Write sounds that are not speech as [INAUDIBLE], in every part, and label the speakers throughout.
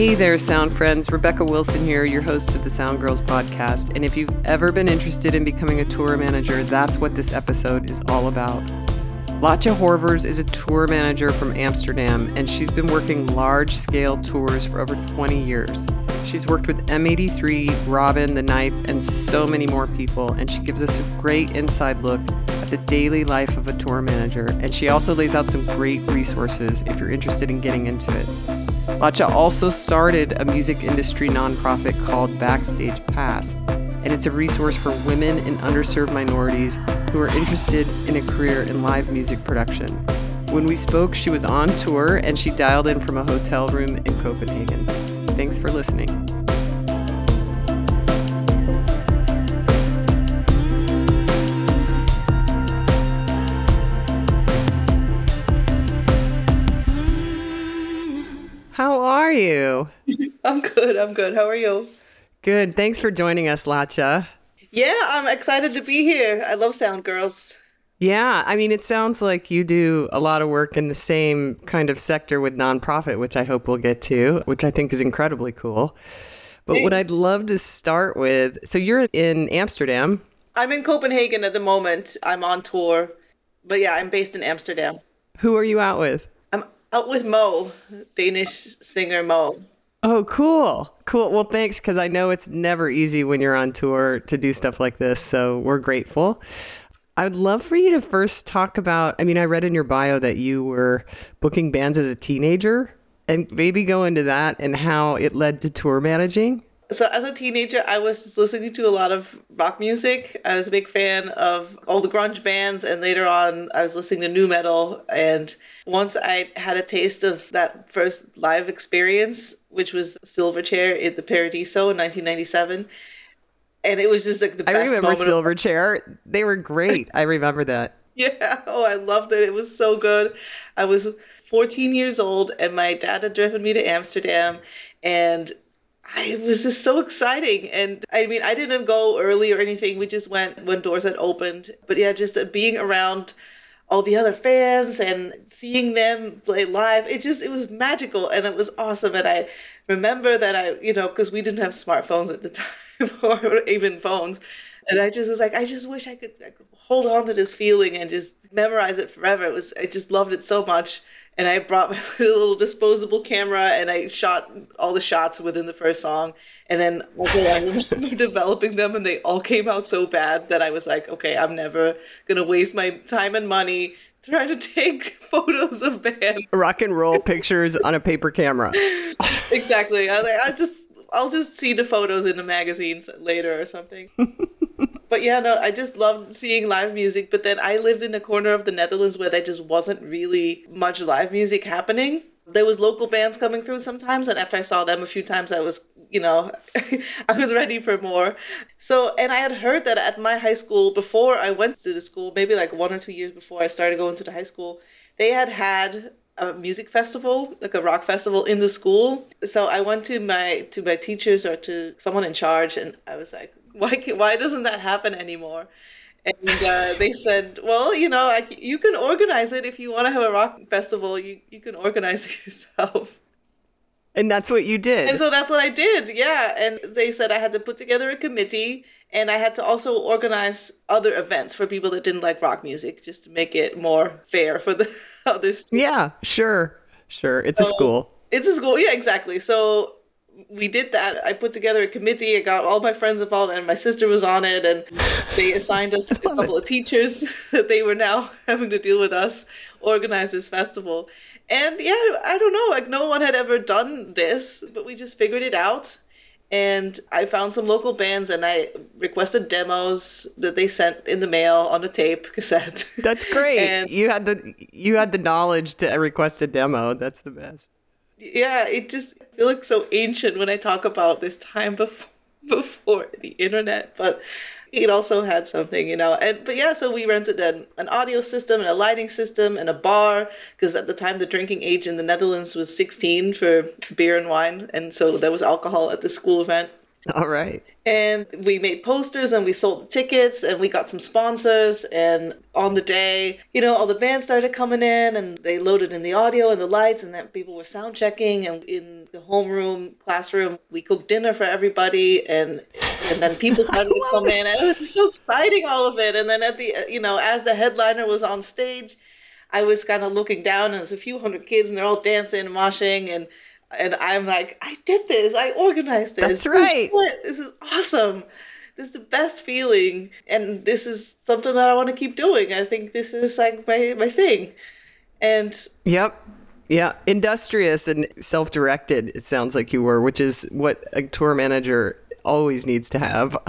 Speaker 1: Hey there, sound friends. Rebecca Wilson here, your host of the Sound Girls podcast. And if you've ever been interested in becoming a tour manager, that's what this episode is all about. Latja Horvers is a tour manager from Amsterdam, and she's been working large scale tours for over 20 years. She's worked with M83, Robyn, The Knife, and so many more people, and she gives us a great inside look at the daily life of a tour manager. And she also lays out some great resources if you're interested in getting into it. Latja also started a music industry nonprofit called Backstage Pass, and it's a resource for women and underserved minorities who are interested in a career in live music production. When we spoke, she was on tour and she dialed in from a hotel room in Copenhagen. Thanks for listening. Are you? [LAUGHS]
Speaker 2: I'm good. I'm good. How are you?
Speaker 1: Good. Thanks for joining us, Latja.
Speaker 2: Yeah, I'm excited to be here. I love Sound Girls.
Speaker 1: Yeah, I mean, it sounds like you do a lot of work in the same kind of sector with nonprofit, which I hope we'll get to, which I think is incredibly cool. But Thanks. what I'd love to start with so you're in Amsterdam.
Speaker 2: I'm in Copenhagen at the moment. I'm on tour. But yeah, I'm based in Amsterdam.
Speaker 1: Who are you out with?
Speaker 2: Out with Mo, Danish singer Mo.
Speaker 1: Oh, cool. Cool. Well, thanks because I know it's never easy when you're on tour to do stuff like this. So we're grateful. I would love for you to first talk about. I mean, I read in your bio that you were booking bands as a teenager and maybe go into that and how it led to tour managing.
Speaker 2: So, as a teenager, I was listening to a lot of rock music. I was a big fan of all the grunge bands, and later on, I was listening to nu metal. And once I had a taste of that first live experience, which was Silverchair at the Paradiso in 1997, and it was just like the best.
Speaker 1: I remember Silverchair; of- they were great. I remember that. [LAUGHS]
Speaker 2: Yeah. Oh, I loved it. It was so good. I was 14 years old, and my dad had driven me to Amsterdam, and it was just so exciting. And I mean, I didn't go early or anything. We just went when doors had opened. But yeah, just uh, being around all the other fans and seeing them play live, it just, it was magical and it was awesome. And I remember that I, you know, because we didn't have smartphones at the [LAUGHS] time or even phones. And I just was like, I just wish I could, I could hold on to this feeling and just memorize it forever. It was, I just loved it so much and I brought my [LAUGHS] little disposable camera and I shot all the shots within the first song. And then also I remember [LAUGHS] developing them and they all came out so bad that I was like, okay, I'm never gonna waste my time and money trying to [LAUGHS] take photos of bands.
Speaker 1: Rock and roll pictures on a paper camera.
Speaker 2: exactly. I, I just I'll just see the photos in the magazines later or something but yeah, no, I just loved seeing live music. But then I lived in a corner of the Netherlands where there just wasn't really much live music happening. There was local bands coming through sometimes, and after I saw them a few times, I was, you know, [LAUGHS] I was ready for more. So, and I had heard that at my high school before I went to the school, maybe like one or two years before I started going to the high school, they had had a music festival, like a rock festival in the school. So I went to my to my teachers or to someone in charge, and I was like, why why doesn't that happen anymore? And uh, they said, well, you know, like you can organize it if you want to have a rock festival. You you can organize it [LAUGHS] yourself.
Speaker 1: And that's what you did.
Speaker 2: And so that's what I did. Yeah. And they said I had to put together a committee and I had to also organize other events for people that didn't like rock music just to make it more fair for the [LAUGHS] others.
Speaker 1: Yeah, sure. Sure. It's so, a school.
Speaker 2: It's a school. Yeah, exactly. So we did that. I put together a committee. I got all my friends involved, and my sister was on it. And they [LAUGHS] assigned us a couple of teachers [LAUGHS] that they were now [LAUGHS] having to deal with us organize this festival. And yeah, I don't know. Like no one had ever done this, but we just figured it out. And I found some local bands, and I requested demos that they sent in the mail on a tape cassette.
Speaker 1: That's great. and you had the you had the knowledge to request a demo. That's the best
Speaker 2: yeah, it just like so ancient when I talk about this time before [LAUGHS] before the internet, but it also had something, you know. And but yeah, so we rented an, an audio system and a lighting system and a bar because at the time the drinking age in the Netherlands was 16 for beer and wine, and so there was alcohol at the school event. [LAUGHS]
Speaker 1: All right.
Speaker 2: And we made posters and we sold the tickets and we got some sponsors. And on the day, you know, all the bands started coming in and they loaded in the audio and the lights, and then people were sound checking. And in the homeroom, classroom, we cooked dinner for everybody. And and then people [LAUGHS] started to come in. And it was so exciting, all of it. And then at the, you know, as the headliner was on stage, I was kind of looking down and there's a few hundred kids and they're all dancing and moshing. And and I'm like, I did this. I organized this.
Speaker 1: That's right.
Speaker 2: What? This is awesome. This is the best feeling, and this is something that I want to keep doing. I think this is like my my thing. And
Speaker 1: yep. Yeah, industrious and self-directed. It sounds like you were, which is what a tour manager always needs to have. [LAUGHS]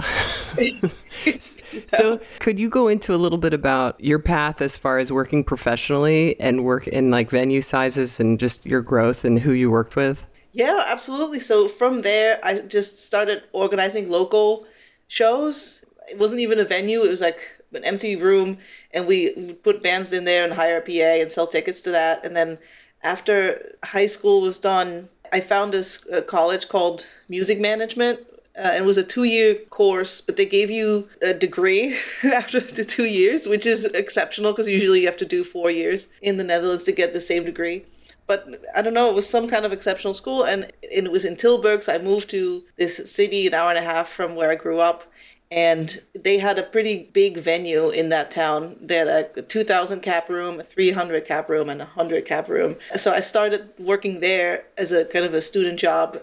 Speaker 1: [LAUGHS] [LAUGHS] So, could you go into a little bit about your path as far as working professionally and work in like venue sizes and just your growth and who you worked with?
Speaker 2: Yeah, absolutely. So, from there, I just started organizing local shows. It wasn't even a venue, it was like an empty room, and we put bands in there and hire a PA and sell tickets to that. And then, after high school was done, I found this college called Music Management, uh, it was a two year course, but they gave you a degree [LAUGHS] after the two years, which is exceptional because usually you have to do four years in the Netherlands to get the same degree. But I don't know, it was some kind of exceptional school, and it was in Tilburg. So I moved to this city an hour and a half from where I grew up, and they had a pretty big venue in that town. They had a 2,000 cap room, a 300 cap room, and a 100 cap room. So I started working there as a kind of a student job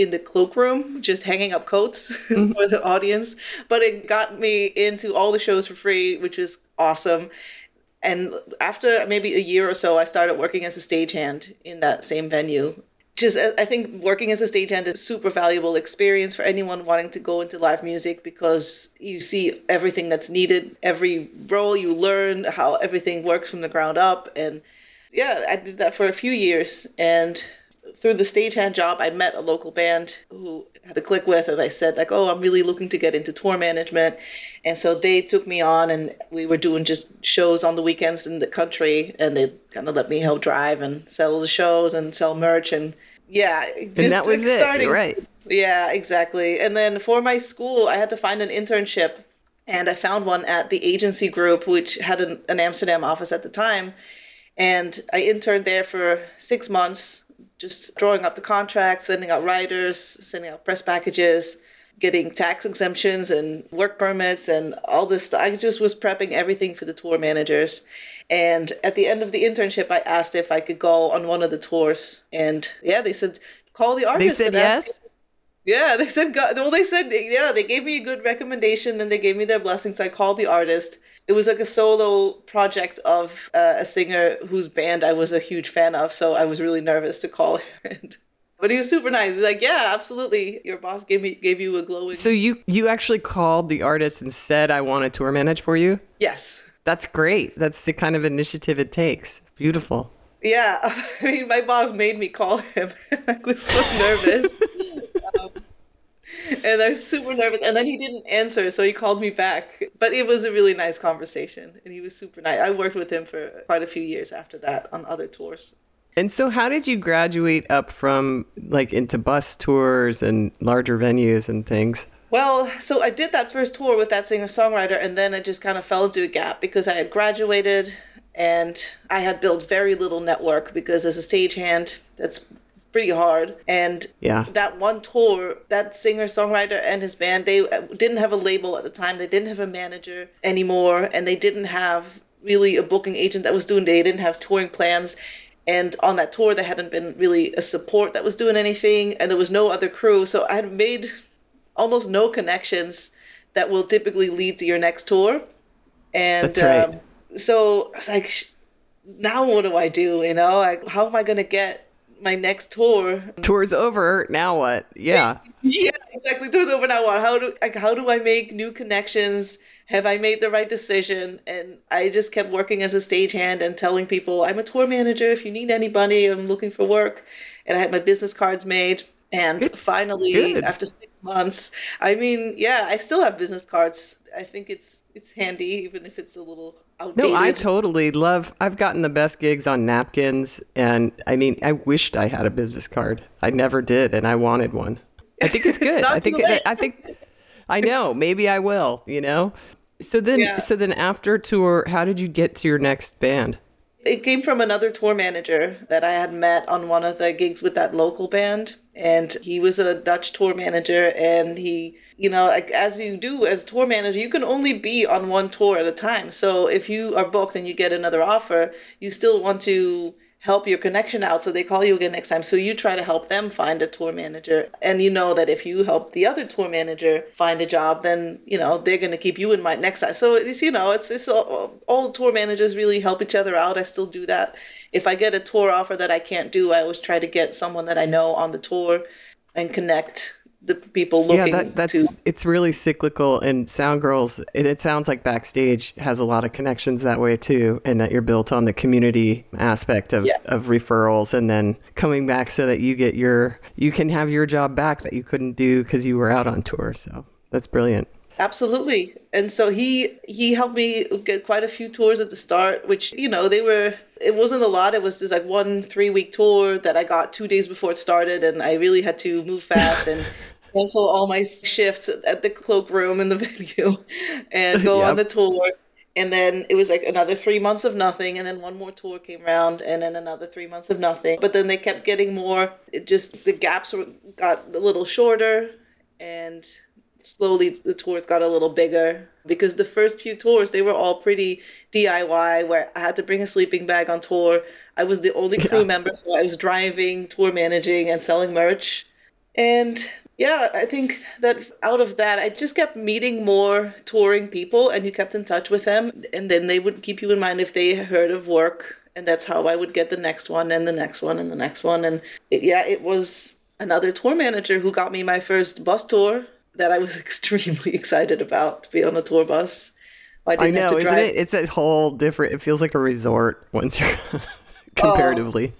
Speaker 2: in the cloakroom, just hanging up coats [LAUGHS] mm-hmm. for the audience. But it got me into all the shows for free, which is awesome. And after maybe a year or so, I started working as a stagehand in that same venue. Just, I think working as a stagehand is a super valuable experience for anyone wanting to go into live music because you see everything that's needed, every role you learn, how everything works from the ground up. And yeah, I did that for a few years. And through the stagehand job, I met a local band who had a click with, and I said like, "Oh, I'm really looking to get into tour management," and so they took me on, and we were doing just shows on the weekends in the country, and they kind of let me help drive and sell the shows and sell merch, and yeah,
Speaker 1: just and that was like, starting, it, right?
Speaker 2: Yeah, exactly. And then for my school, I had to find an internship, and I found one at the agency group, which had an, an Amsterdam office at the time. And I interned there for six months just drawing up the contracts, sending out writers, sending out press packages, getting tax exemptions and work permits and all this stuff. I just was prepping everything for the tour managers. And at the end of the internship, I asked if I could go on one of the tours. And yeah, they said, call the artist.
Speaker 1: They said yes?
Speaker 2: Ask. Yeah, they said, well, they said, yeah, they gave me a good recommendation and they gave me their blessings. So I called the artist it was like a solo project of uh, a singer whose band I was a huge fan of. So I was really nervous to call [LAUGHS] him. but he was super nice. He's like, "Yeah, absolutely. Your boss gave me gave you a glowing."
Speaker 1: So you you actually called the artist and said, "I want to tour manage for you."
Speaker 2: Yes.
Speaker 1: That's great. That's the kind of initiative it takes. Beautiful.
Speaker 2: Yeah, [LAUGHS] I mean, my boss made me call him. [LAUGHS] I was so nervous. um, and I was super nervous. And then he didn't answer, so he called me back. But it was a really nice conversation, and he was super nice. I worked with him for quite a few years after that on other tours.
Speaker 1: And so, how did you graduate up from like into bus tours and larger venues and things?
Speaker 2: Well, so I did that first tour with that singer songwriter, and then I just kind of fell into a gap because I had graduated and I had built very little network because as a stagehand, that's pretty hard. And
Speaker 1: yeah,
Speaker 2: that one tour, that singer songwriter and his band, they uh, didn't have a label at the time. They didn't have a manager anymore, and they didn't have really a booking agent that was doing. They didn't have touring plans. And on that tour, there hadn't been really a support that was doing anything, and there was no other crew. So I had made almost no connections that will typically lead to your next tour. And right. um, so I was like, now what do I do? You know, like, how am I going to get my next tour.
Speaker 1: Tour's over. Now what? Yeah. [LAUGHS]
Speaker 2: yeah, exactly. Tour's over. Now what? How do like how do I make new connections? Have I made the right decision? And I just kept working as a stagehand and telling people I'm a tour manager. If you need anybody, I'm looking for work. And I had my business cards made. And Good. finally, Good. after six months, I mean, yeah, I still have business cards. I think it's it's handy, even if it's a little outdated.
Speaker 1: No, I totally love. I've gotten the best gigs on napkins, and I mean, I wished I had a business card. I never did, and I wanted one. I think it's [LAUGHS] good.
Speaker 2: it's
Speaker 1: I think it, I think I know. Maybe I will. You know. So then, yeah. so then after tour, how did you get to your next band?
Speaker 2: It came from another tour manager that I had met on one of the gigs with that local band. And he was a Dutch tour manager. And he, you know, like as you do as tour manager, you can only be on one tour at a time. So if you are booked and you get another offer, you still want to help your connection out so they call you again next time. So you try to help them find a tour manager. And you know that if you help the other tour manager find a job then you know they're going to keep you in mind next time. So it's you know it's, it's all, all tour managers really help each other out. I still do that. If i get a tour offer that i can't do i always try to get someone that i know on the tour and connect the people looking yeah, that,
Speaker 1: that's,
Speaker 2: to.
Speaker 1: It's really cyclical, and Sound Girls. It, it, sounds like backstage has a lot of connections that way too, and that you're built on the community aspect of, yeah. of referrals, and then coming back so that you get your you can have your job back that you couldn't do because you were out on tour. So that's brilliant.
Speaker 2: Absolutely, and so he he helped me get quite a few tours at the start, which you know they were it wasn't a lot. It was just like one three week tour that I got two days before it started, and I really had to move fast and [LAUGHS] cancel all my shifts at the cloakroom in the [LAUGHS] venue and go yep. on the tour. And then it was like another three months of nothing, and then one more tour came around, and then another three months of nothing. But then they kept getting more. It just the gaps were, got a little shorter, and slowly the tours got a little bigger because the first few tours they were all pretty DIY where I had to bring a sleeping bag on tour. I was the only crew yeah. member so I was driving, tour managing and selling merch. And yeah, I think that out of that, I just kept meeting more touring people, and you kept in touch with them, and then they would keep you in mind if they heard of work, and that's how I would get the next one, and the next one, and the next one, and it, yeah, it was another tour manager who got me my first bus tour that I was [LAUGHS] extremely excited about to be on a tour bus.
Speaker 1: I, I know, isn't it? It's a whole different. It feels like a resort once you're [LAUGHS] comparatively.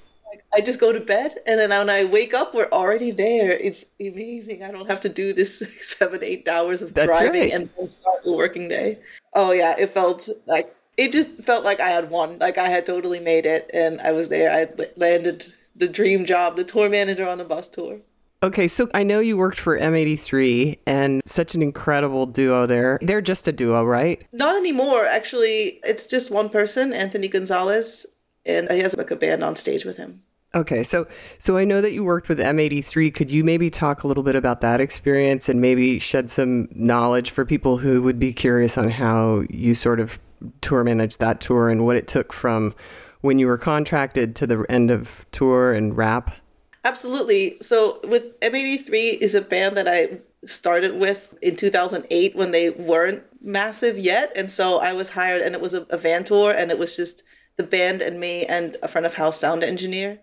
Speaker 2: I just go to bed, and then when I wake up, we're already there. It's amazing. I don't have to do this [LAUGHS] seven, eight hours of That's driving right. and then start the working day. Oh yeah, it felt like it just felt like I had won. Like I had totally made it, and I was there. I landed the dream job, the tour manager on a bus tour.
Speaker 1: Okay, so I know you worked for M83 and such an incredible duo there. They're just a duo, right?
Speaker 2: Not anymore. Actually, it's just one person, Anthony Gonzalez, and he has like a band on stage with him.
Speaker 1: Okay, so so I know that you worked with M83. Could you maybe talk a little bit about that experience and maybe shed some knowledge for people who would be curious on how you sort of tour managed that tour and what it took from when you were contracted to the end of tour and wrap?
Speaker 2: Absolutely. So with M83 is a band that I started with in 2008 when they weren't massive yet, and so I was hired and it was a, a van tour and it was just the band and me and a front of house sound engineer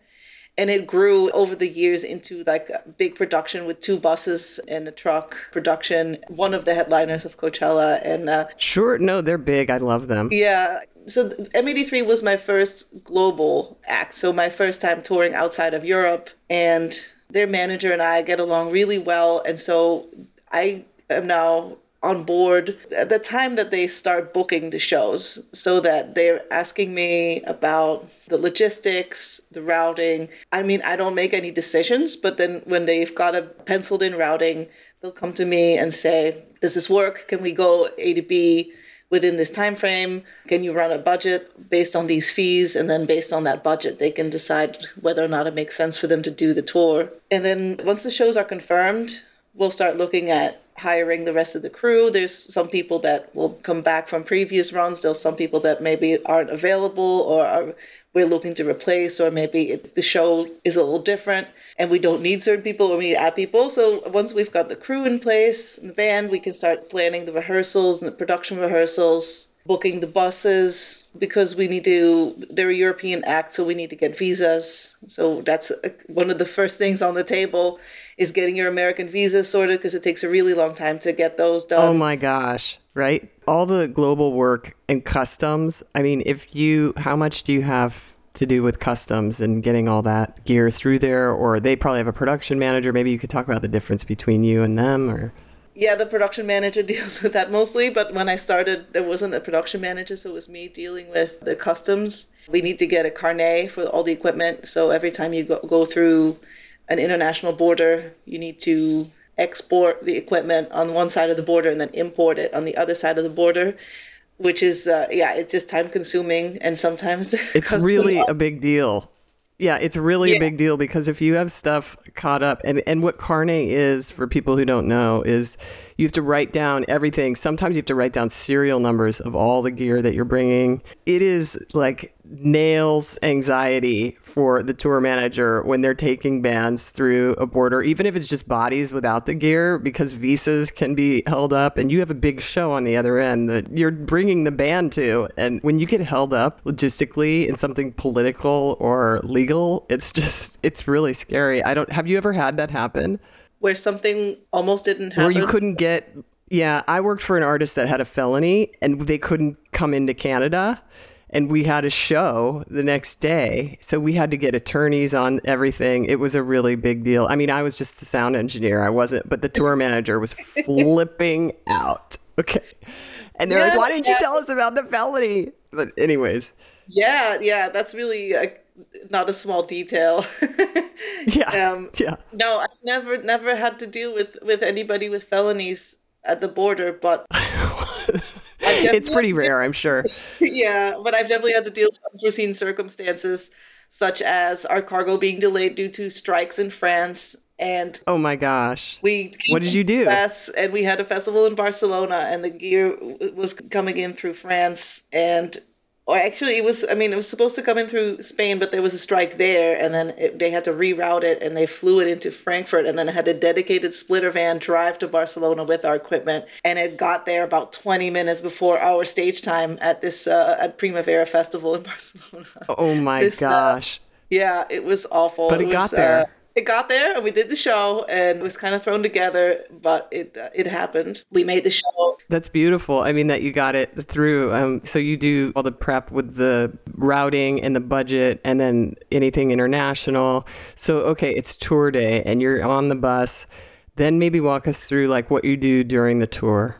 Speaker 2: and it grew over the years into like a big production with two buses and a truck production one of the headliners of coachella and uh,
Speaker 1: sure. No they're big. I love them.
Speaker 2: Yeah. So m83 was my first global act. So my first time touring outside of europe and their manager and i get along really well. And so i am now on board at the time that they start booking the shows so that they're asking me about the logistics the routing. I mean i don't make any decisions but then when they've got a penciled in routing they'll come to me and say does this work? Can we go a to b within this time frame can you run a budget based on these fees? And then based on that budget they can decide whether or not it makes sense for them to do the tour. And then once the shows are confirmed we'll start looking at hiring the rest of the crew. There's some people that will come back from previous runs. There's some people that maybe aren't available or are, we're looking to replace, or maybe it, the show is a little different and we don't need certain people or we need to add people. So once we've got the crew in place, the band, we can start planning the rehearsals and the production rehearsals booking the buses because we need to they're a european act so we need to get visas so that's one of the first things on the table is getting your american visa sorted because it takes a really long time to get those done
Speaker 1: oh my gosh right all the global work and customs i mean if you how much do you have to do with customs and getting all that gear through there or they probably have a production manager maybe you could talk about the difference between you and them or
Speaker 2: yeah, the production manager [LAUGHS] deals with that mostly. But when I started, there wasn't a production manager, so it was me dealing with the customs. We need to get a carnet for all the equipment. So every time you go, go through an international border, you need to export the equipment on one side of the border and then import it on the other side of the border which is uh, yeah it's just time consuming and sometimes [LAUGHS]
Speaker 1: it's really a big deal. Yeah it's really yeah. a big deal because if you have stuff caught up and and what carnet is for people who don't know is you have to write down everything. Sometimes you have to write down serial numbers of all the gear that you're bringing. It is like nails anxiety for the tour manager when they're taking bands through a border, even if it's just bodies without the gear, because visas can be held up and you have a big show on the other end that you're bringing the band to. And when you get held up logistically in something political or legal, it's just, it's really scary. I don't, have you ever had that happen?
Speaker 2: Where something almost didn't happen.
Speaker 1: Where you couldn't get. Yeah, I worked for an artist that had a felony and they couldn't come into Canada. And we had a show the next day. So we had to get attorneys on everything. It was a really big deal. I mean, I was just the sound engineer. I wasn't, but the tour manager was [LAUGHS] flipping out. Okay. And they're yeah, like, why didn't yeah. you tell us about the felony? But, anyways.
Speaker 2: Yeah, yeah, that's really a, not a small detail. [LAUGHS]
Speaker 1: yeah. Um, yeah.
Speaker 2: No, I've never never had to deal with with anybody with felonies at the border, but [LAUGHS]
Speaker 1: it's pretty rare, I'm sure. [LAUGHS]
Speaker 2: yeah, but I've definitely had to deal with unforeseen circumstances, such as our cargo being delayed due to strikes in France. And
Speaker 1: oh my gosh,
Speaker 2: we
Speaker 1: what did you do?
Speaker 2: US and we had a festival in Barcelona, and the gear was coming in through France, and or actually it was i mean it was supposed to come in through spain but there was a strike there and then it, they had to reroute it and they flew it into frankfurt and then had a dedicated splitter van drive to barcelona with our equipment and it got there about 20 minutes before our stage time at this uh, at primavera festival in [LAUGHS] barcelona.
Speaker 1: Oh my this, uh, gosh. uh,
Speaker 2: yeah it was awful.
Speaker 1: But it,
Speaker 2: it
Speaker 1: got there.
Speaker 2: uh, it got there and we did the show and it was kind of thrown together but it uh, it happened. We made the show.
Speaker 1: That's beautiful. I mean that you got it through. Um, so you do all the prep with the routing and the budget and then anything international. So okay it's tour day and you're on the bus. Then maybe walk us through like what you do during the tour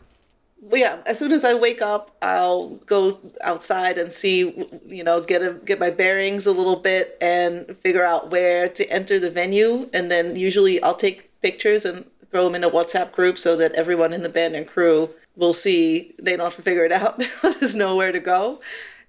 Speaker 2: yeah, as soon as I wake up, I'll go outside and see, you know, get a get my bearings a little bit and figure out where to enter the venue. And then usually I'll take pictures and throw them in a WhatsApp group so that everyone in the band and crew will see. They don't have to figure it out; [LAUGHS] they'll just know where to go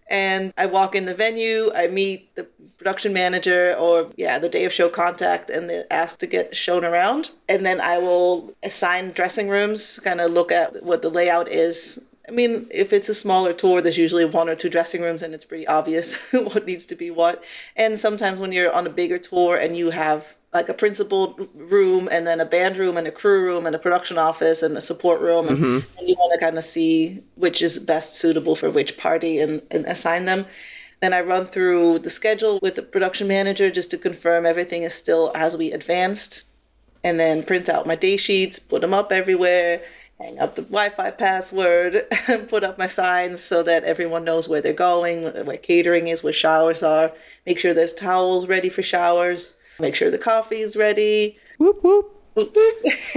Speaker 2: and I walk in the venue, I meet the production manager or yeah, the day of show contact and they ask to get shown around. And then I will assign dressing rooms, kind of look at what the layout is. I mean, if it's a smaller tour, there's usually one or two dressing rooms and it's pretty obvious [LAUGHS] what needs to be what. And sometimes when you're on a bigger tour and you have like a principal room and then a band room and a crew room and a production office and a support room mm-hmm. and, and, you want to kind of see which is best suitable for which party and, and assign them. Then i run through the schedule with the production manager just to confirm everything is still as we advanced. And then print out my day sheets put them up everywhere hang up the wi-fi password and [LAUGHS] put up my signs so that everyone knows where they're going where catering is where showers are make sure there's towels ready for showers make sure the coffee is ready.
Speaker 1: Whoop whoop. [LAUGHS]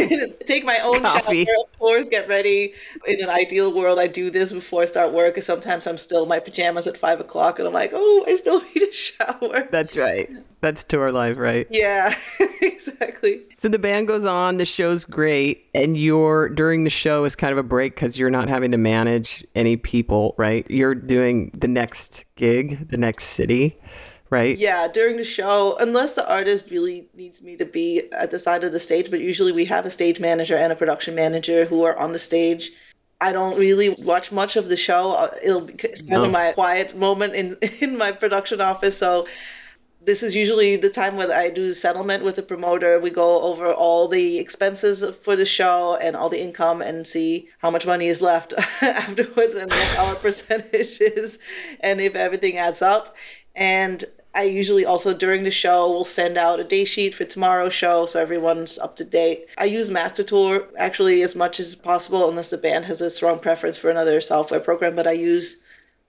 Speaker 2: Take my own Coffee. shower, of course, get ready. In an ideal world, I do this before I start work, because sometimes I'm still in my pajamas at five o'clock and I'm like, oh, I still [LAUGHS] need a shower.
Speaker 1: That's right. That's tour life, right?
Speaker 2: Yeah, [LAUGHS] exactly.
Speaker 1: So the band goes on, the show's great, and you're during the show is kind of a break because you're not having to manage any people, right? You're doing the next gig, the next city right?
Speaker 2: Yeah, during the show, unless the artist really needs me to be at the side of the stage, but usually we have a stage manager and a production manager who are on the stage. I don't really watch much of the show. Uh, it'll be it's kind no. of my quiet moment in [LAUGHS] in my production office. So this is usually the time when I do settlement with the promoter. We go over all the expenses for the show and all the income and see how much money is left [LAUGHS] afterwards and what our [LAUGHS] percentage is and if everything adds up. And I usually also during the show will send out a day sheet for tomorrow's show so everyone's up to date. I use Mastertour actually as much as possible unless the band has a strong preference for another software program, but I use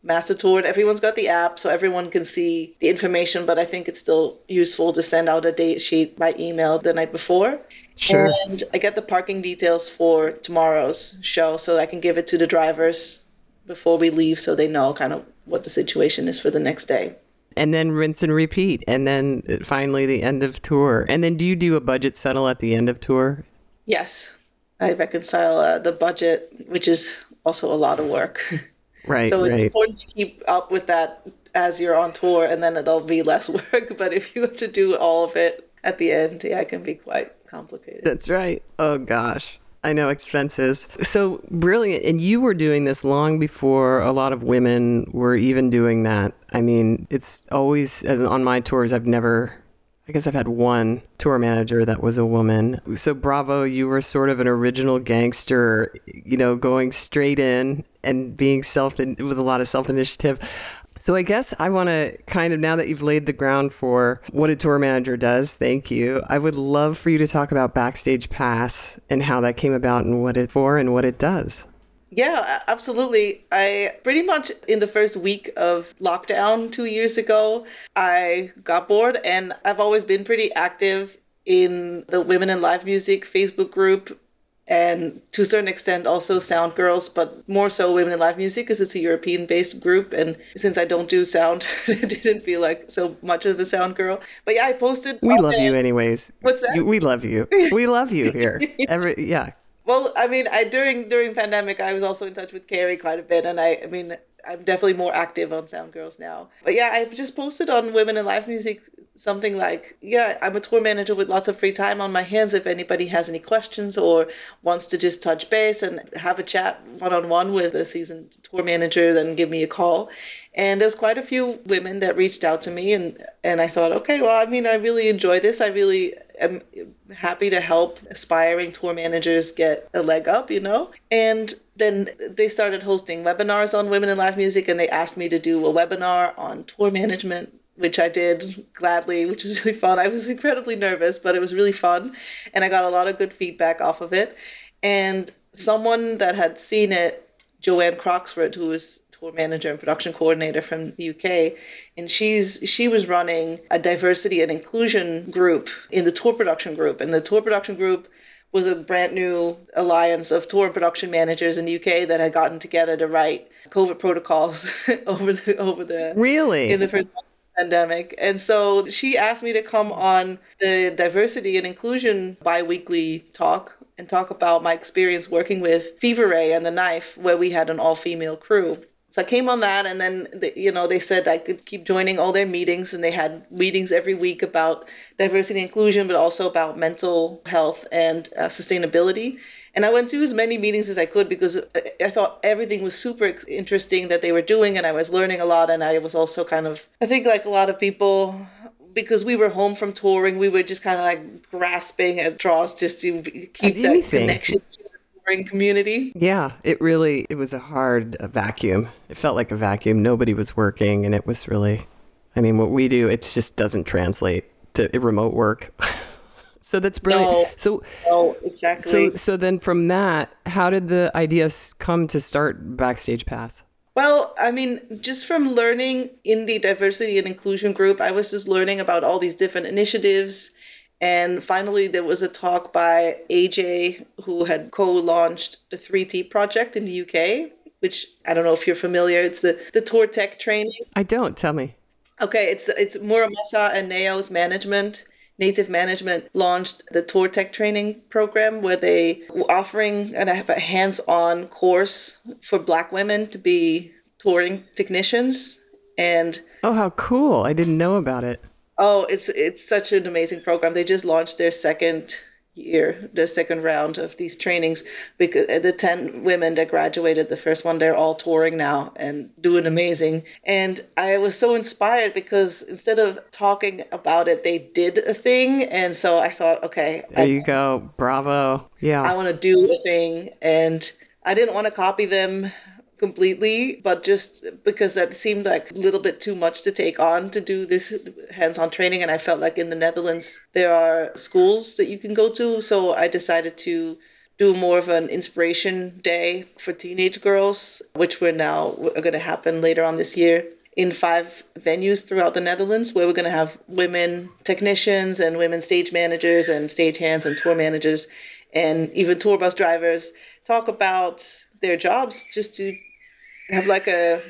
Speaker 2: Mastertour and everyone's got the app so everyone can see the information, but I think it's still useful to send out a date sheet by email the night before.
Speaker 1: Sure.
Speaker 2: And I get the parking details for tomorrow's show so I can give it to the drivers before we leave so they know kind of what the situation is for the next day
Speaker 1: and then rinse and repeat and then finally the end of tour and then do you do a budget settle at the end of tour
Speaker 2: Yes, I reconcile uh, the budget, which is also a lot of work. [LAUGHS]
Speaker 1: Right.
Speaker 2: so it's
Speaker 1: right.
Speaker 2: important to keep up with that as you're on tour, and then it'll be less [LAUGHS] work. But if you have to do all of it at the end, yeah, it can be quite complicated.
Speaker 1: That's right. Oh gosh. I know expenses. So brilliant. And you were doing this long before a lot of women were even doing that. I mean, it's always on my tours I've never I guess I've had one tour manager that was a woman. So bravo, you were sort of an original gangster, you know, going straight in and being self with a lot of self initiative. So I guess I want to kind of now that you've laid the ground for what a tour manager does, thank you. I would love for you to talk about Backstage Pass and how that came about and what it for and what it does.
Speaker 2: Yeah, absolutely. I pretty much in the first week of lockdown two years ago, I got bored and I've always been pretty active in the Women in Live Music Facebook group and to a certain extent also Sound Girls, but more so Women in Live Music because it's a European based group. And since I don't do sound, [LAUGHS] it didn't feel like so much of a sound girl. But yeah, I posted.
Speaker 1: We love you anyways.
Speaker 2: What's that?
Speaker 1: We love you. We love you here. [LAUGHS] Every yeah.
Speaker 2: Well, I mean, I during during pandemic, I was also in touch with Karrie quite a bit, and I, I mean, I'm definitely more active on Sound Girls now. But yeah, I've just posted on Women in Live Music something like, yeah, I'm a tour manager with lots of free time on my hands. If anybody has any questions or wants to just touch base and have a chat one on one with a seasoned tour manager, then give me a call. And there's quite a few women that reached out to me, and and I thought, okay, well, I mean, I really enjoy this. I really am happy to help aspiring tour managers get a leg up, you know. And then they started hosting webinars on women in live music, and they asked me to do a webinar on tour management which I did gladly, which was [LAUGHS] really fun. I was incredibly nervous, but it was really fun. And I got a lot of good feedback off of it. And someone that had seen it, Joanne Croxford, who was tour manager and production coordinator from the UK, and she's she was running a diversity and inclusion group in the tour production group. And the tour production group was a brand new alliance of tour and production managers in the UK that had gotten together to write COVID protocols [LAUGHS] over the over the
Speaker 1: really
Speaker 2: in the first month pandemic. And so she asked me to come on the diversity and inclusion biweekly talk and talk about my experience working with Fever Ray and the Knife, where we had an all female crew. So I came on that, and then the, you know they said I could keep joining all their meetings, and they had meetings every week about diversity and inclusion, but also about mental health and uh, sustainability. And I went to as many meetings as I could because I thought everything was super interesting that they were doing, and I was learning a lot. And I was also kind of, I think, like a lot of people, because we were home from touring, we were just kind of like grasping at straws just to keep that connection to the touring community.
Speaker 1: Yeah, it really, it was a hard uh, vacuum. It felt like a vacuum. Nobody was working, and it was really, I mean, what we do, it just doesn't translate to remote work. [LAUGHS] So that's brilliant.
Speaker 2: No,
Speaker 1: so
Speaker 2: no, exactly.
Speaker 1: So so then from that, how did the ideas come to start Backstage Pass?
Speaker 2: Well, I mean, just from learning in the diversity and inclusion group, I was just learning about all these different initiatives. And finally, there was a talk by AJ, who had co launched the 3T project in the UK, which I don't know if you're familiar. It's the, the tour tech training.
Speaker 1: I don't. Tell me.
Speaker 2: Okay, it's it's Mura Masa and Neo's management Native Management launched the Tour Tech training program where they were offering and I have a hands-on course for black women to be touring technicians and
Speaker 1: Oh, how cool. I didn't know about it.
Speaker 2: Oh, it's it's such an amazing program. They just launched their second year, the second round of these trainings, because uh, the 10 women that graduated the first one, they're all touring now and doing amazing. And I was so inspired because instead of talking about it, they did a thing. And so I thought, okay.
Speaker 1: There
Speaker 2: I,
Speaker 1: you go. Bravo. Yeah.
Speaker 2: I want to do a thing. And I didn't want to copy them completely, but just because that seemed like a little bit too much to take on to do this hands on training. And I felt like in the Netherlands, there are schools that you can go to. So I decided to do more of an inspiration day for teenage girls, which we're now going to happen later on this year in five venues throughout the Netherlands where we're going to have women technicians and women stage managers and stage hands and tour managers and even tour bus drivers talk about their jobs just to have like a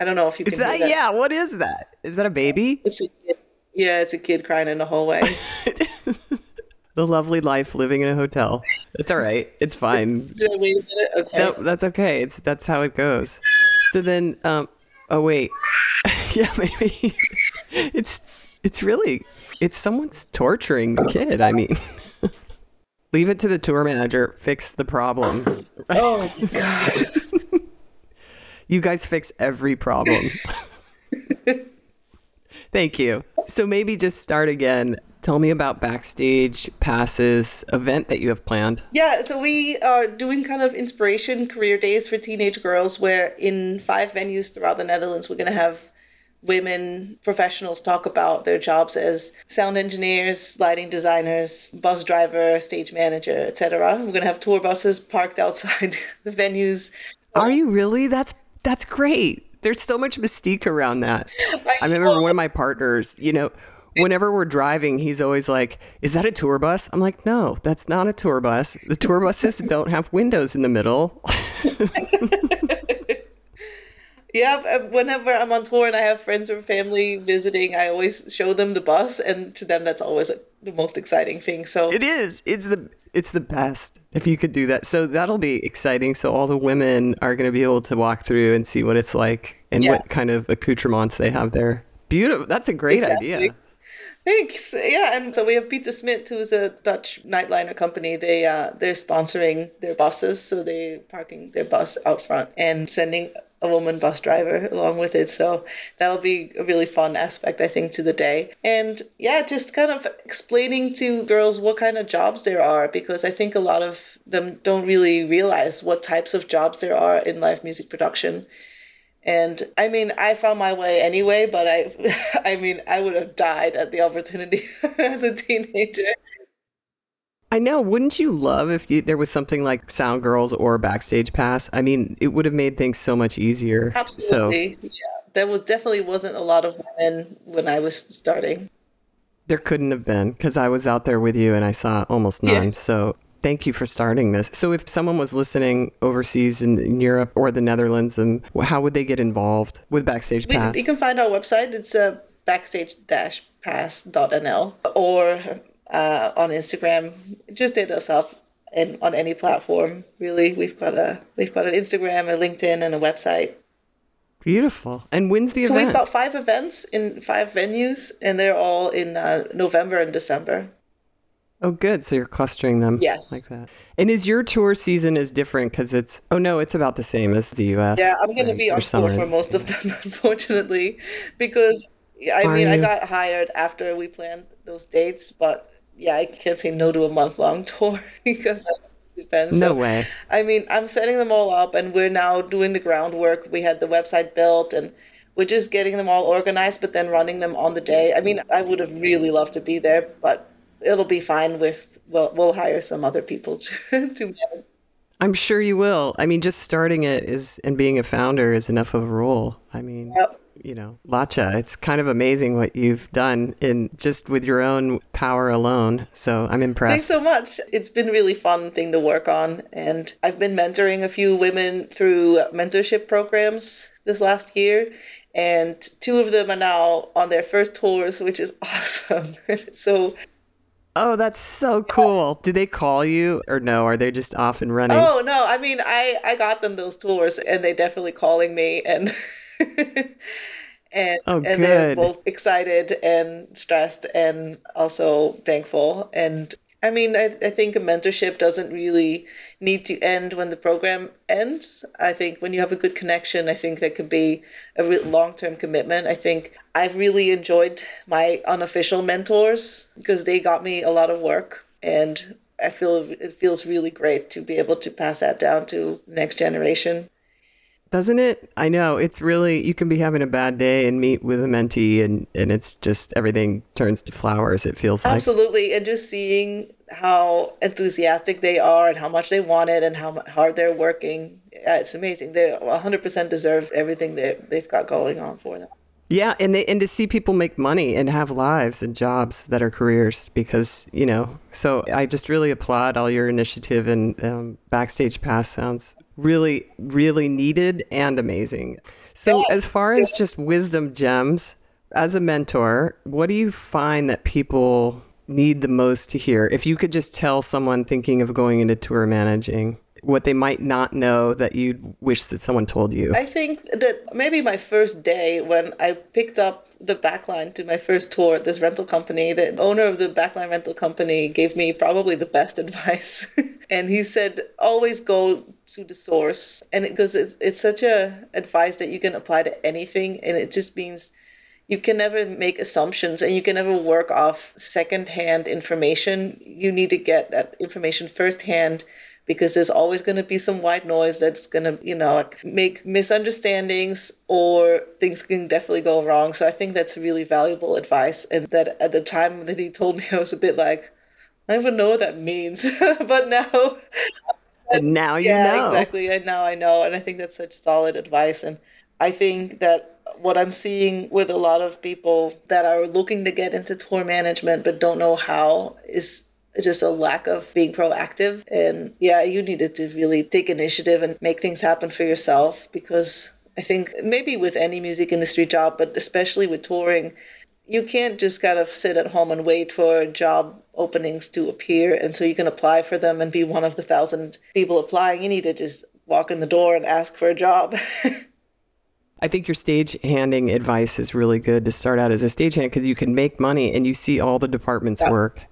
Speaker 2: I don't know if you
Speaker 1: is
Speaker 2: can
Speaker 1: that,
Speaker 2: that,
Speaker 1: yeah what is that is that a baby
Speaker 2: it's a yeah it's a kid crying in the hallway [LAUGHS]
Speaker 1: the lovely life living in a hotel. It's all right. It's fine. [LAUGHS]
Speaker 2: Did I wait a minute? Okay.
Speaker 1: No, that's okay. It's that's how it goes. So then, um, oh wait, [LAUGHS] yeah, maybe it's it's really it's someone's torturing the kid. I mean, leave it to the tour manager. Fix the problem.
Speaker 2: Oh God.
Speaker 1: You guys fix every problem. [LAUGHS] Thank you. So maybe just start again. Tell me about Backstage Passes event that you have planned.
Speaker 2: Yeah, so we are doing kind of inspiration career days for teenage girls where in five venues throughout the Netherlands we're going to have women professionals talk about their jobs as sound engineers, lighting designers, bus driver, stage manager, etc. We're going to have tour buses parked [LAUGHS] outside the venues.
Speaker 1: Are you really? That's that's great. There's so much mystique around that. I, I remember one of my partners, you know, whenever we're driving, he's always like, Is that a tour bus? I'm like, No, that's not a tour bus. The tour buses [LAUGHS] don't have windows in the middle. [LAUGHS]
Speaker 2: yeah, uh, whenever I'm on tour and I have friends or family visiting, I always show them the bus, and to them, that's always the most exciting thing. So
Speaker 1: it is. It's the it's the best if you could do that. So that'll be exciting. So all the women are going to be able to walk through and see what it's like and yeah. what kind of accoutrements they have there. Beautiful. That's a great exactly. idea.
Speaker 2: Thanks. Yeah, and so we have Pieter Smit, who's a Dutch nightliner company. They uh, they're sponsoring their buses, so they parking their bus out front and sending a woman bus driver along with it. So that'll be a really fun aspect, I think, to the day. And yeah, just kind of explaining to girls what kind of jobs there are, because I think a lot of them don't really realize what types of jobs there are in live music production. And I mean, I found my way anyway, but I, [LAUGHS] I mean, I would have died at the opportunity [LAUGHS] as a teenager.
Speaker 1: I know. Wouldn't you love if you, there was something like Sound Girls or Backstage Pass? I mean, it would have made things so much easier.
Speaker 2: Absolutely. So, yeah. There was definitely wasn't a lot of women when I was starting.
Speaker 1: There couldn't have been because I was out there with you and I saw almost none. Yeah. So Thank you for starting this. So, if someone was listening overseas in, in Europe or the Netherlands, and um, how would they get involved with Backstage Pass?
Speaker 2: We, you can find our website. It's uh, backstage-pass.nl or uh, on Instagram. Just hit us up and on any platform. Really, we've got a we've got an Instagram, a LinkedIn, and a website.
Speaker 1: Beautiful. And when's the
Speaker 2: so
Speaker 1: event?
Speaker 2: So we've got five events in five venues, and they're all in uh, November and December.
Speaker 1: Oh, good. So you're clustering them.
Speaker 2: Yes.
Speaker 1: Like that. And is your tour season is different because it's, oh no, it's about the same as the US.
Speaker 2: Yeah, I'm going to be on tour for most of them, [LAUGHS] unfortunately, because I Are mean, you? I got hired after we planned those dates, but yeah, I can't say no to a month long [LAUGHS] tour because it depends.
Speaker 1: No so, way.
Speaker 2: I mean, I'm setting them all up and we're now doing the groundwork. We had the website built and we're just getting them all organized, but then running them on the day. I mean, I would have really loved to be there, but it'll be fine with we'll we'll hire some other people [LAUGHS] to to manage.
Speaker 1: I'm sure you will. I mean, just starting it is and being a founder is enough of a role. I mean, yep. You know, Latja. it's kind of amazing what you've done in just with your own power alone. So I'm impressed.
Speaker 2: Thanks so much. It's been a really fun thing to work on. And I've been mentoring a few women through mentorship programs this last year. And two of them are now on their first tours, which is [LAUGHS] awesome. [LAUGHS] so
Speaker 1: Oh, that's so cool. Did they call you or no? Are they just off and running?
Speaker 2: Oh, no. I mean, I I got them those tours and they're definitely calling me and [LAUGHS] [LAUGHS] and oh, and they're both excited and stressed and also thankful and I mean, I, I think a mentorship doesn't really need to end when the program ends. I think when you have a good connection, I think that could be a re- long term commitment. I think I've really enjoyed my unofficial mentors because they got me a lot of work. And I feel it feels really great to be able to pass that down to the next generation.
Speaker 1: Doesn't it? I know. It's really, you can be having a bad day and meet with a mentee, and, and it's just everything turns to flowers, it feels
Speaker 2: like. Absolutely. And just seeing how enthusiastic they are and how much they want it and how hard they're working. Yeah, it's amazing. They 100% deserve everything that they've got going on for them.
Speaker 1: Yeah, and they and to see people make money and have lives and jobs that are careers because you know. So I just really applaud all your initiative and um, backstage pass sounds really, really needed and amazing. So, as far as just wisdom gems, as a mentor, what do you find that people need the most to hear? If you could just tell someone thinking of going into tour managing what they might not know that you wish that someone told you?
Speaker 2: I think that maybe my first day when I picked up the backline to my first tour at this rental company, the owner of the backline rental company gave me probably the best [LAUGHS] advice. and he said, always go to the source. And because it, it's, it's such a advice that you can apply to anything. And it just means you can never make assumptions and you can never work off secondhand information. You need to get that information firsthand because there's always going to be some white noise that's going to, you know, make misunderstandings or things can definitely go wrong. So I think that's really valuable advice. And that at the time that he told me, [LAUGHS] I was a bit like, I don't even know what that means. [LAUGHS] but now.
Speaker 1: And now you
Speaker 2: yeah,
Speaker 1: know.
Speaker 2: exactly. And now I know. And I think that's such solid advice. And I think that what I'm seeing with a lot of people that are looking to get into tour management but don't know how is just a lack of being proactive. And yeah, you needed to really take initiative and make things happen for yourself because I think maybe with any music industry job, but especially with touring, you can't just kind of sit at home and wait for job openings to appear and so you can apply for them and be one of the thousand people applying. You need to just walk in the door and ask for a job. [LAUGHS]
Speaker 1: I think your stage handing advice is really good to start out as a stagehand because you can make money and you see all the departments yeah. work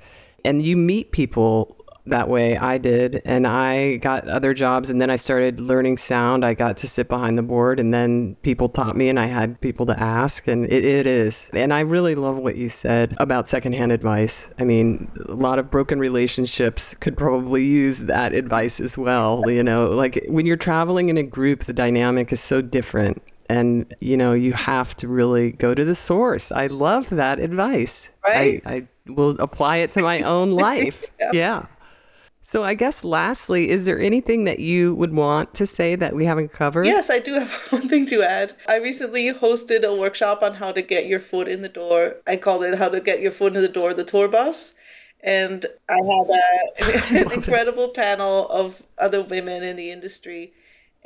Speaker 1: and you meet people that way. I did and I got other jobs and then I started learning sound. I got to sit behind the board and then people taught me and I had people to ask and it, it is. And I really love what you said about secondhand advice. I mean a lot of broken relationships could probably use that advice as well you know? Like when you're traveling in a group the dynamic is so different and you know you have to really go to the source. I love that advice.
Speaker 2: Right?
Speaker 1: I, I will apply it to my [LAUGHS] own life. Yeah. yeah. So i guess lastly is there anything that you would want to say that we haven't covered?
Speaker 2: Yes i do have [LAUGHS] one thing to add. I recently hosted a workshop on how to get your foot in the door. I called it how to get your foot in the door the tour bus. And i had a, [LAUGHS] an incredible it. panel of other women in the industry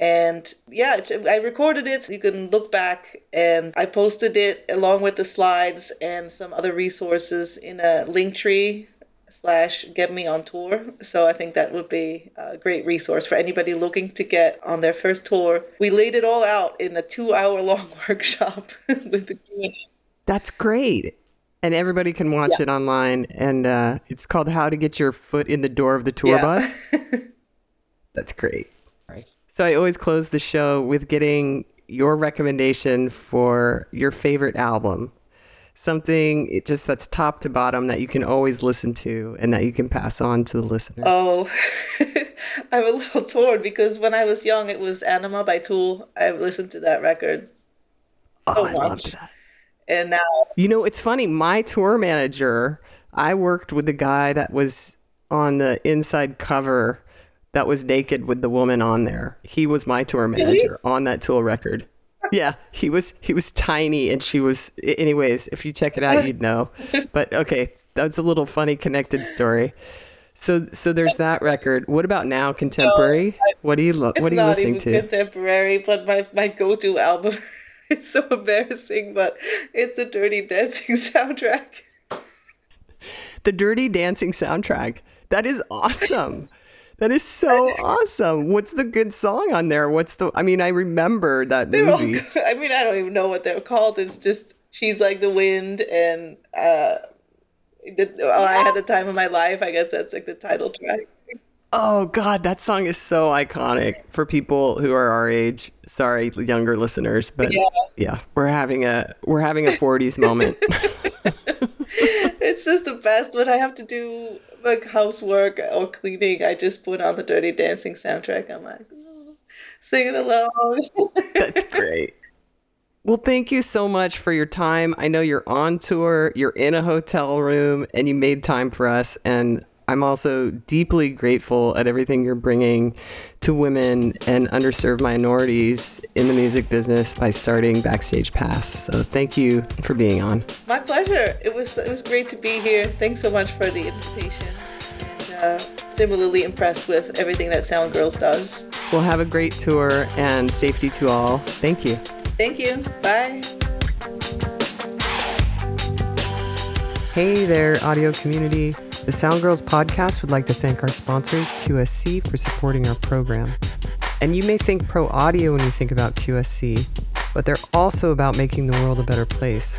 Speaker 2: and yeah, I recorded it. So you can look back and I posted it along with the slides and some other resources in a Linktree slash get me on tour. So I think that would be a great resource for anybody looking to get on their first tour. We laid it all out in a two hour long [LAUGHS] workshop [LAUGHS] with the Q&A.
Speaker 1: That's great. And everybody can watch yeah. it online. And uh, it's called How to Get Your Foot in the Door of the Tour yeah. Bus. [LAUGHS] That's great. So I always close the show with getting your recommendation for your favorite album. Something just that's top to bottom that you can always listen to and that you can pass on to the listener.
Speaker 2: Oh, [LAUGHS] I'm a little torn because when I was young, it was Ænima by Tool. I've listened to that record
Speaker 1: oh, so I much.
Speaker 2: And now.
Speaker 1: You know, it's funny. My tour manager, I worked with the guy that was on the inside cover that was naked with the woman on there. He was my tour manager on that Tool record. Yeah, he was he was tiny and she was anyways, if you check it out you'd know. [LAUGHS] But okay, that's a little funny connected story. So so there's that record. What about now contemporary? No, I, what do you look what are you listening to?
Speaker 2: Contemporary, but my my go-to album. [LAUGHS] it's so embarrassing, but it's the Dirty Dancing [LAUGHS] soundtrack.
Speaker 1: The Dirty Dancing soundtrack. That is awesome. That is so awesome. What's the good song on there? What's the? I mean, I remember that movie.
Speaker 2: All, [LAUGHS] I mean, I don't even know what they're called. It's just she's like the wind, and uh, the, oh, I had the time of my life. I guess that's like the title track.
Speaker 1: Oh God, that song is so iconic for people who are our age. Sorry, younger listeners, but yeah, yeah we're having a we're having a 40s moment. [LAUGHS]
Speaker 2: it's just the best when I have to do like housework or cleaning, I just put on the Dirty Dancing soundtrack. I'm like, oh, singing along. [LAUGHS]
Speaker 1: That's great. Well, thank you so much for your time. I know you're on tour, you're in a hotel room, and you made time for us. And I'm also deeply grateful at everything you're bringing to women and underserved minorities in the music business by starting Backstage Pass. So thank you for being on.
Speaker 2: My pleasure. It was it was great to be here. Thanks so much for the invitation. And, uh, similarly impressed with everything that Sound Girls does.
Speaker 1: We'll have a great tour and safety to all. Thank you.
Speaker 2: Thank you. Bye.
Speaker 1: Hey there, audio community. The Sound Girls podcast would like to thank our sponsors, QSC, for supporting our program. And you may think pro audio when you think about QSC, but they're also about making the world a better place.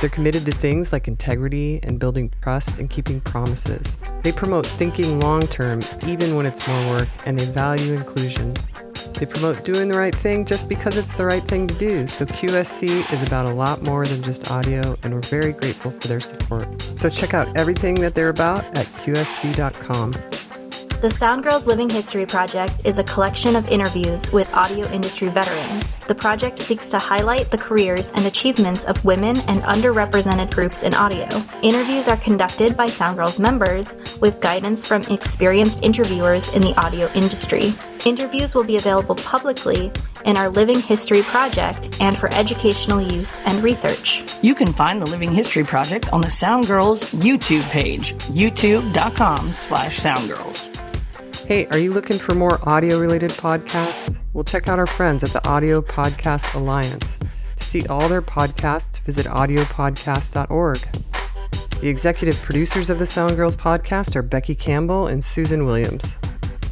Speaker 1: They're committed to things like integrity and building trust and keeping promises. They promote thinking long term, even when it's more work, and they value inclusion. They promote doing the right thing just because it's the right thing to do. So QSC is about a lot more than just audio, and we're very grateful for their support. So check out everything that they're about at QSC.com.
Speaker 3: The Sound Girls Living History Project is a collection of interviews with audio industry veterans. The project seeks to highlight the careers and achievements of women and underrepresented groups in audio. Interviews are conducted by Sound Girls members with guidance from experienced interviewers in the audio industry. Interviews will be available publicly in our Living History Project and for educational use and research.
Speaker 4: You can find the Living History Project on the Sound Girls YouTube page, youtube.com slash soundgirls.
Speaker 1: Hey, are you looking for more audio related podcasts? Well, check out our friends at the Audio Podcast Alliance. To see all their podcasts, visit audiopodcast.org. The executive producers of the Sound Girls podcast are Becky Campbell and Susan Williams.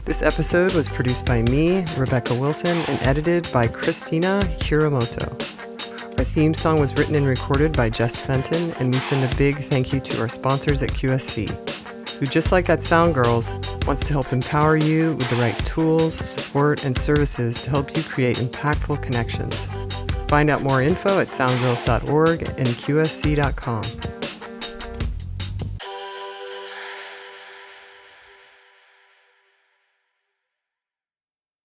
Speaker 1: This episode was produced by me, Rebecca Wilson, and edited by Christina Hiramoto. Our theme song was written and recorded by Jess Fenton, and we send a big thank you to our sponsors at QSC who, just like at Sound Girls, wants to help empower you with the right tools, support, and services to help you create impactful connections. Find out more info at soundgirls.org and qsc.com.